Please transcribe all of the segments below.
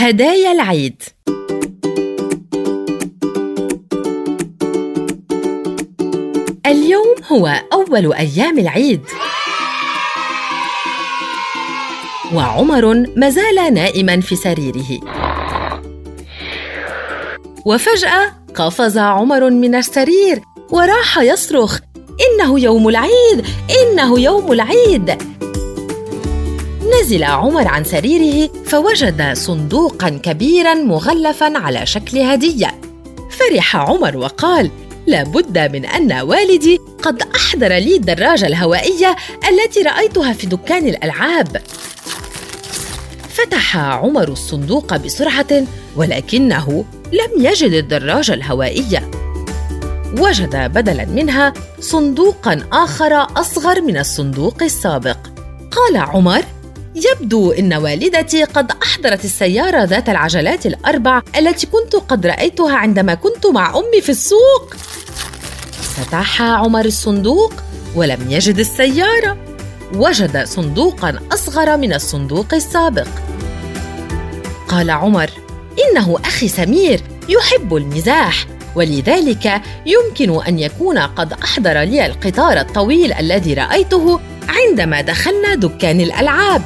هدايا العيد. اليوم هو أول أيام العيد. وعمر ما زال نائما في سريره. وفجأة قفز عمر من السرير وراح يصرخ إنه يوم العيد! إنه يوم العيد! نزل عمر عن سريره فوجد صندوقا كبيرا مغلفا على شكل هدية. فرح عمر وقال لابد من أن والدي قد أحضر لي الدراجة الهوائية التي رأيتها في دكان الألعاب. فتح عمر الصندوق بسرعة ولكنه لم يجد الدراجة الهوائية. وجد بدلا منها صندوقا آخر أصغر من الصندوق السابق. قال عمر يبدو إن والدتي قد أحضرت السيارة ذات العجلات الأربع التي كنت قد رأيتها عندما كنت مع أمي في السوق. فتح عمر الصندوق ولم يجد السيارة. وجد صندوقا أصغر من الصندوق السابق. قال عمر إنه أخي سمير يحب المزاح ولذلك يمكن أن يكون قد أحضر لي القطار الطويل الذي رأيته عندما دخلنا دكان الألعاب.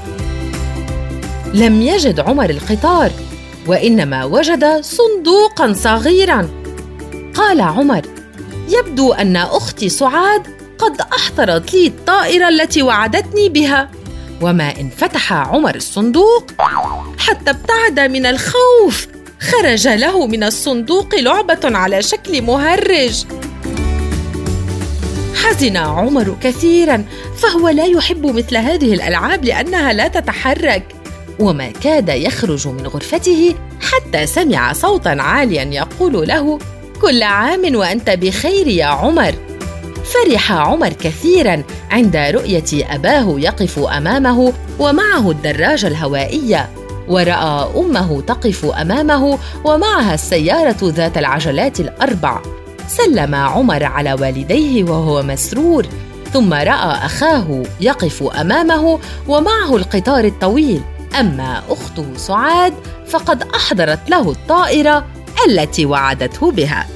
لم يجد عمر القطار وإنما وجد صندوقا صغيرا. قال عمر يبدو أن أختي سعاد قد أحضرت لي الطائرة التي وعدتني بها. وما إن فتح عمر الصندوق حتى ابتعد من الخوف خرج له من الصندوق لعبة على شكل مهرج. حزن عمر كثيرا فهو لا يحب مثل هذه الألعاب لأنها لا تتحرك. وما كاد يخرج من غرفته حتى سمع صوتا عاليا يقول له كل عام وأنت بخير يا عمر. فرح عمر كثيرا عند رؤية أباه يقف أمامه ومعه الدراجة الهوائية ورأى أمه تقف أمامه ومعها السيارة ذات العجلات الأربع. سلم عمر على والديه وهو مسرور ثم رأى أخاه يقف أمامه ومعه القطار الطويل. أما أخته سعاد فقد أحضرت له الطائرة التي وعدته بها.